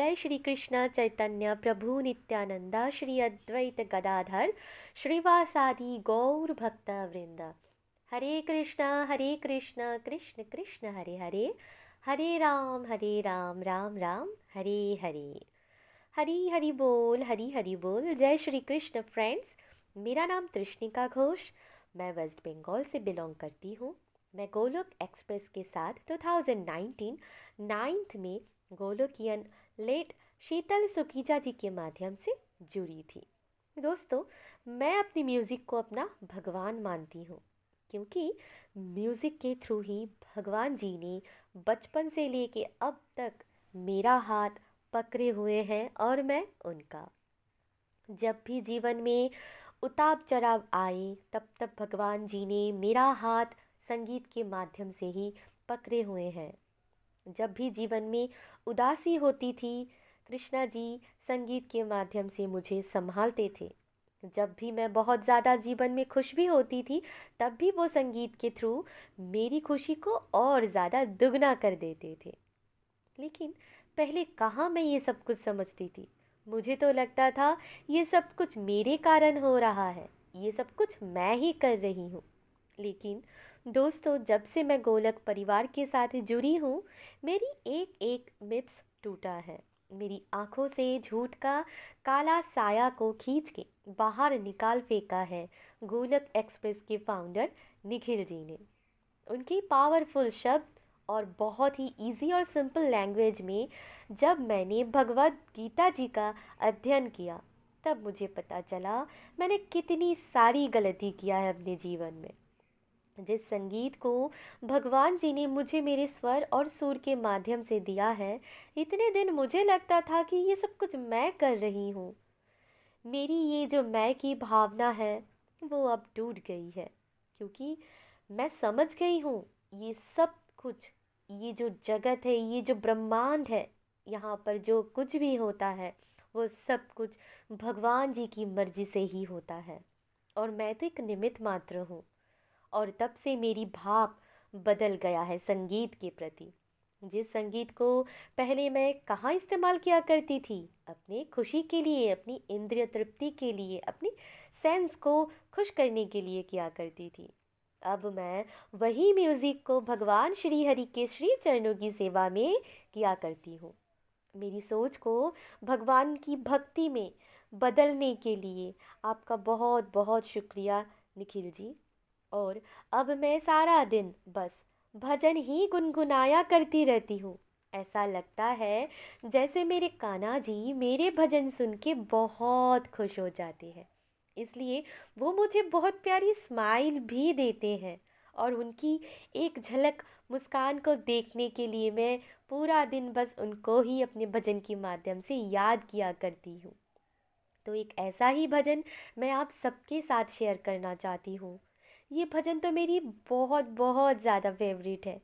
जय श्री कृष्ण चैतन्य प्रभु नित्यानंदा, श्री अद्वैत गदाधर, श्रीवासादि गौर भक्त वृंद। हरे कृष्ण हरे कृष्ण कृष्ण कृष्ण, हरे हरे। हरे राम हरे राम राम राम, हरे हरे। हरी हरि बोल, हरी हरि बोल। जय श्री कृष्ण फ्रेंड्स मेरा नाम तृष्णिका घोष। मैं वेस्ट बंगाल से बिलोंग करती हूँ। मैं गोलोक एक्सप्रेस के साथ 2019 नाइन्थ में गोलोकियन लेट शीतल सुखीजा जी के माध्यम से जुड़ी थी। दोस्तों, मैं अपनी म्यूज़िक को अपना भगवान मानती हूँ, क्योंकि म्यूज़िक के थ्रू ही भगवान जी ने बचपन से लेके अब तक मेरा हाथ पकड़े हुए हैं और मैं उनका। जब भी जीवन में उतार चढ़ाव आए, तब तब भगवान जी ने मेरा हाथ संगीत के माध्यम से ही पकड़े हुए हैं। जब भी जीवन में उदासी होती थी, कृष्णा जी संगीत के माध्यम से मुझे संभालते थे। जब भी मैं बहुत ज़्यादा जीवन में खुश भी होती थी, तब भी वो संगीत के थ्रू मेरी खुशी को और ज़्यादा दुगना कर देते थे। लेकिन पहले कहाँ मैं ये सब कुछ समझती थी? मुझे तो लगता था, ये सब कुछ मेरे कारण हो रहा है, ये सब कुछ मैं ही कर रही हूँ। लेकिन दोस्तों, जब से मैं गोलक परिवार के साथ जुड़ी हूँ, मेरी एक एक मिथ्स टूटा है। मेरी आँखों से झूठ का काला साया को खींच के बाहर निकाल फेंका है गोलक एक्सप्रेस के फाउंडर निखिल जी ने। उनकी पावरफुल शब्द और बहुत ही इजी और सिंपल लैंग्वेज में जब मैंने भगवत गीता जी का अध्ययन किया, तब मुझे पता चला, मैंने कितनी सारी गलती किया है अपने जीवन में। जिस संगीत को भगवान जी ने मुझे मेरे स्वर और सुर के माध्यम से दिया है, इतने दिन मुझे लगता था कि ये सब कुछ मैं कर रही हूँ। मेरी ये जो मैं की भावना है, वो अब टूट गई है, क्योंकि मैं समझ गई हूँ, ये सब कुछ, ये जो जगत है, ये जो ब्रह्मांड है, यहाँ पर जो कुछ भी होता है, वो सब कुछ भगवान जी की मर्ज़ी से ही होता है। और मैं तो एक निमित्त मात्र हूँ। और तब से मेरी भाव बदल गया है संगीत के प्रति। जिस संगीत को पहले मैं कहाँ इस्तेमाल किया करती थी, अपने खुशी के लिए, अपनी इंद्रिय तृप्ति के लिए, अपनी सेंस को खुश करने के लिए किया करती थी। अब मैं वही म्यूज़िक को भगवान श्री हरि के श्री चरणों की सेवा में किया करती हूँ। मेरी सोच को भगवान की भक्ति में बदलने के लिए आपका बहुत बहुत शुक्रिया निखिल जी। और अब मैं सारा दिन बस भजन ही गुनगुनाया करती रहती हूँ। ऐसा लगता है जैसे मेरे कान्हा जी मेरे भजन सुन के बहुत खुश हो जाते हैं। इसलिए वो मुझे बहुत प्यारी स्माइल भी देते हैं और उनकी एक झलक मुस्कान को देखने के लिए मैं पूरा दिन बस उनको ही अपने भजन के माध्यम से याद किया करती हूँ। तो एक ऐसा ही भजन मैं आप सबके साथ शेयर करना चाहती हूँ। ये भजन तो मेरी बहुत बहुत ज़्यादा फेवरेट है।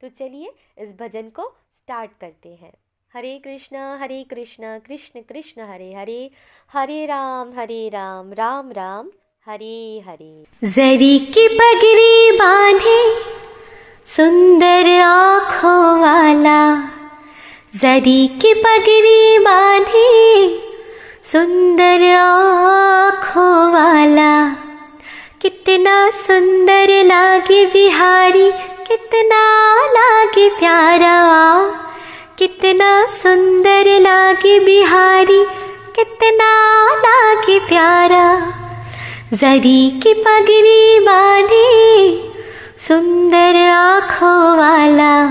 तो चलिए इस भजन को स्टार्ट करते हैं। हरे कृष्णा हरे कृष्णा, कृष्ण कृष्ण हरे हरे हरे राम हरे राम राम राम, हरे हरे। जरी की पगड़ी बांधे, सुंदर आँखों वाला। जरी की पगड़ी बांधे, सुंदर आँखों वाला। कितना सुंदर लागे बिहारी, कितना लागे प्यारा। कितना सुंदर लागे बिहारी, कितना लागे प्यारा। जरी की पगड़ी बांधी, सुंदर आँखों वाला।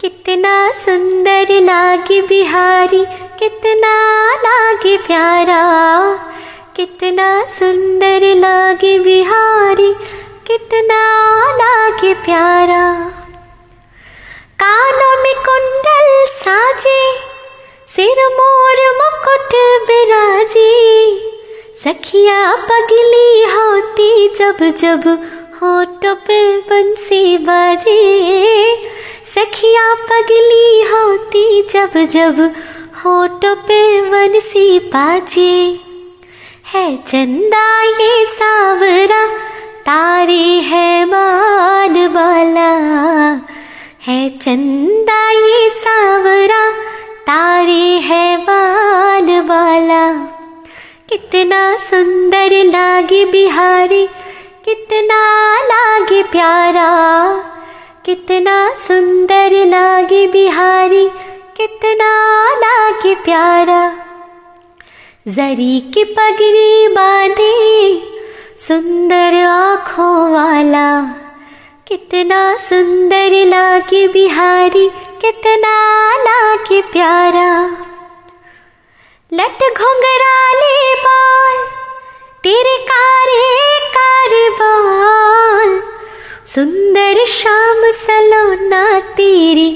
कितना सुंदर लागे बिहारी, कितना लागे प्यारा। कितना सुंदर लागे बिहारी कितना लागे प्यारा। कानों में कुंडल साजे, सिर मोर मुकुट बिराजी। सखिया पगली होती जब जब होठों पे बंसी बाजे। सखिया पगली होती जब जब होठों पे बंसी बाजे। है चंदा ये सावरा, तारे है बाल वाला। है चंदा ये सावरा, तारे है बाल वाला। कितना सुंदर लागे बिहारी, कितना लागे प्यारा। कितना सुंदर लागे बिहारी, कितना लागे प्यारा। जरी की पगड़ी बांधे, सुंदर आँखों वाला। कितना सुंदर लागे बिहारी, कितना लागे प्यारा। लट घुंघराले बाल, तेरे कारे कारे बाल सुंदर शाम सलोना तेरी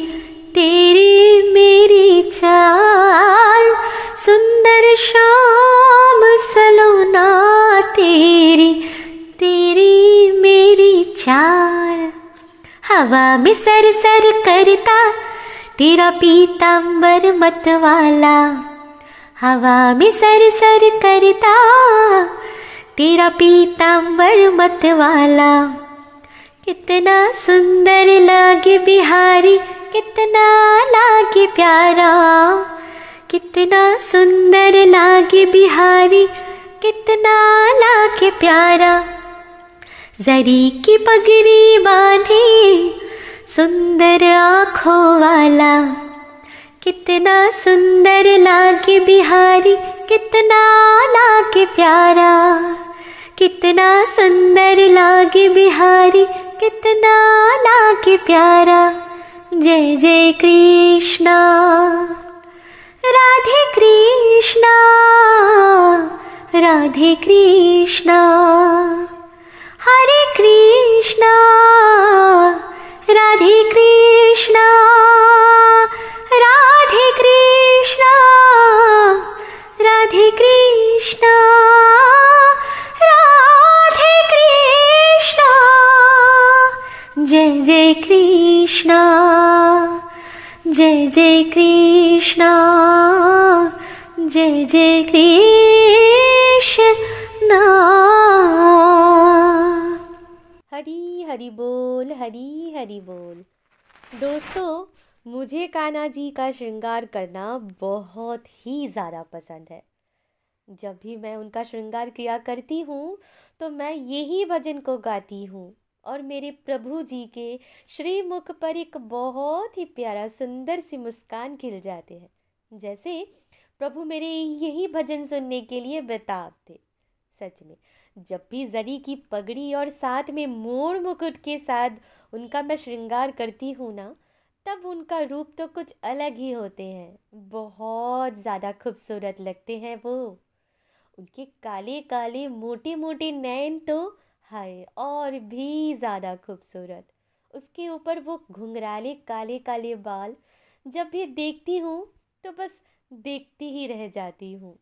तेरी मेरी चाल। सुंदर शाम सलोना, तेरी तेरी मेरी चार हवा में सर सर करता, तेरा पीतांबर मत वाला हवा में सर सर करता, तेरा पीतांबर मत वाला कितना सुंदर लागे बिहारी, कितना लागे प्यारा। कितना सुंदर लागे बिहारी, कितना लागे प्यारा। जरी की पगड़ी बांधे, सुंदर आँखों वाला। कितना सुंदर लागे बिहारी, कितना लागे प्यारा। कितना सुंदर लागे बिहारी, कितना लागे प्यारा। जय जय कृष्णा। कृष्णा। राधे कृष्णा। हरे कृष्णा। राधे कृष्णा। राधे कृष्णा जय कृष्णा। हरी हरी बोल, हरी हरी बोल। दोस्तों, मुझे कान्हा जी का श्रृंगार करना बहुत ही ज़्यादा पसंद है। जब भी मैं उनका श्रृंगार किया करती हूँ तो मैं यही भजन को गाती हूँ और मेरे प्रभु जी के श्रीमुख पर एक बहुत ही प्यारा, सुंदर सी मुस्कान खिल जाते हैं। जैसे प्रभु मेरे यही भजन सुनने के लिए बेताब थे। सच में, जब भी जरी की पगड़ी और साथ में मोर मुकुट के साथ उनका मैं श्रृंगार करती हूँ ना, तब उनका रूप तो कुछ अलग ही होते हैं। बहुत ज़्यादा खूबसूरत लगते हैं वो। उनके काले काले मोटे मोटे नैन तो हाय, और भी ज़्यादा खूबसूरत। उसके ऊपर वो घुंघराले काले काले बाल जब भी देखती हूँ तो बस देखती ही रह जाती हूँ।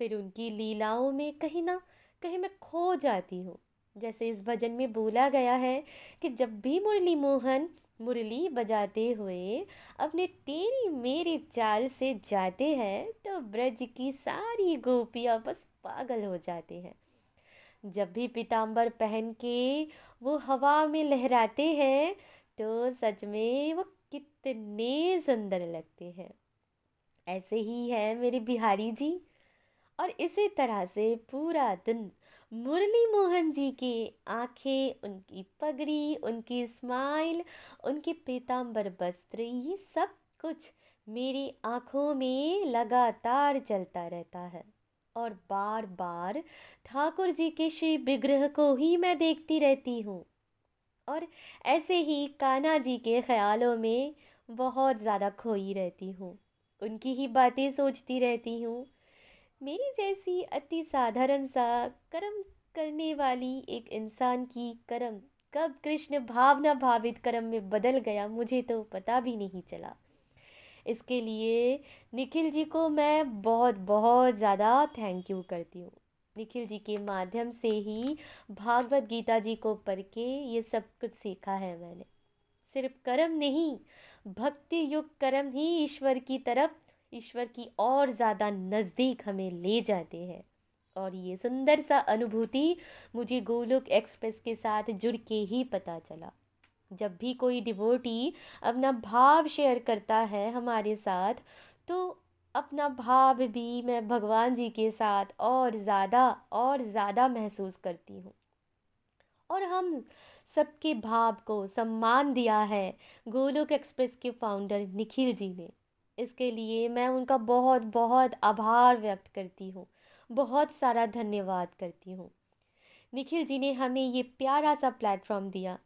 फिर उनकी लीलाओं में कहीं ना कहीं मैं खो जाती हूँ। जैसे इस भजन में बोला गया है कि जब भी मुरली मोहन मुरली बजाते हुए अपने टेरी मेरी चाल से जाते हैं तो ब्रज की सारी गोपियाँ बस पागल हो जाते हैं। जब भी पीताम्बर पहन के वो हवा में लहराते हैं तो सच में वो कितने सुंदर लगते हैं। ऐसे ही है मेरे बिहारी जी। और इसी तरह से पूरा दिन मुरली मोहन जी की आँखें, उनकी पगड़ी, उनकी स्माइल उनके पीताम्बर वस्त्र, ये सब कुछ मेरी आँखों में लगातार चलता रहता है। और बार बार ठाकुर जी के श्री विग्रह को ही मैं देखती रहती हूँ। और ऐसे ही कान्हा जी के ख्यालों में बहुत ज़्यादा खोई रहती हूँ। उनकी ही बातें सोचती रहती हूँ। मेरी जैसी अति साधारण सा कर्म करने वाली एक इंसान की कर्म कब कृष्ण भावना भावित कर्म में बदल गया, मुझे तो पता भी नहीं चला। इसके लिए निखिल जी को मैं बहुत बहुत ज़्यादा थैंक यू करती हूँ। निखिल जी के माध्यम से ही भागवत गीता जी को पढ़ के ये सब कुछ सीखा है मैंने। सिर्फ़ कर्म नहीं, भक्ति युक्त कर्म ही ईश्वर की तरफ़, ईश्वर की और ज़्यादा नज़दीक हमें ले जाते हैं। और ये सुंदर सा अनुभूति मुझे गोलोक एक्सप्रेस के साथ जुड़ के ही पता चला। जब भी कोई डिवोटी अपना भाव शेयर करता है हमारे साथ तो अपना भाव भी मैं भगवान जी के साथ और ज़्यादा और ज़्यादा महसूस करती हूँ। और हम सबके भाव को सम्मान दिया है गोलोक एक्सप्रेस के फाउंडर निखिल जी ने। इसके लिए मैं उनका बहुत बहुत आभार व्यक्त करती हूँ। बहुत सारा धन्यवाद करती हूँ। निखिल जी ने हमें ये प्यारा सा प्लेटफॉर्म दिया,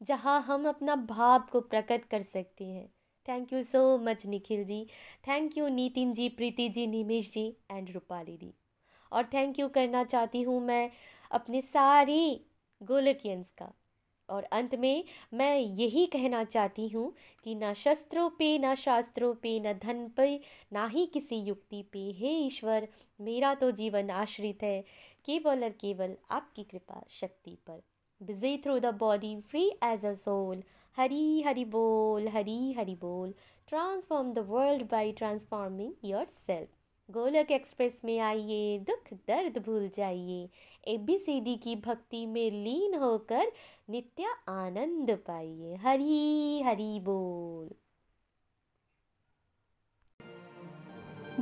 जहाँ हम अपना भाव को प्रकट कर सकते हैं। Thank you so much Nikhil ji. Thank you Nitin ji, Preeti ji, Nimish ji and Rupali di और थैंक यू करना चाहती हूँ मैं अपने सारी गोलकियंस का। और अंत में मैं यही कहना चाहती हूँ कि ना शस्त्रों पे, ना शास्त्रों पे, न धन पे, ना ही किसी युक्ति पे हे ईश्वर, मेरा तो जीवन आश्रित है। केवल और केवल आपकी कृपा शक्ति पर। Busy through the body free as a soul Hari Hari बोल, हरी हरि बोल। Transform the world by transforming yourself Golok Express में आइए, दुख दर्द भूल जाइए। एबीसीडी की भक्ति में लीन होकर नित्य आनंद पाइए। हरी हरी बोल।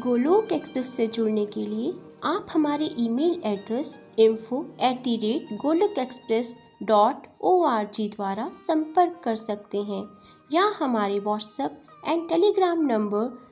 गोलोक एक्सप्रेस से जुड़ने के लिए आप हमारे email address info at the rate Golok Express dot O R G द्वारा संपर्क कर सकते हैं। या हमारे WhatsApp and Telegram number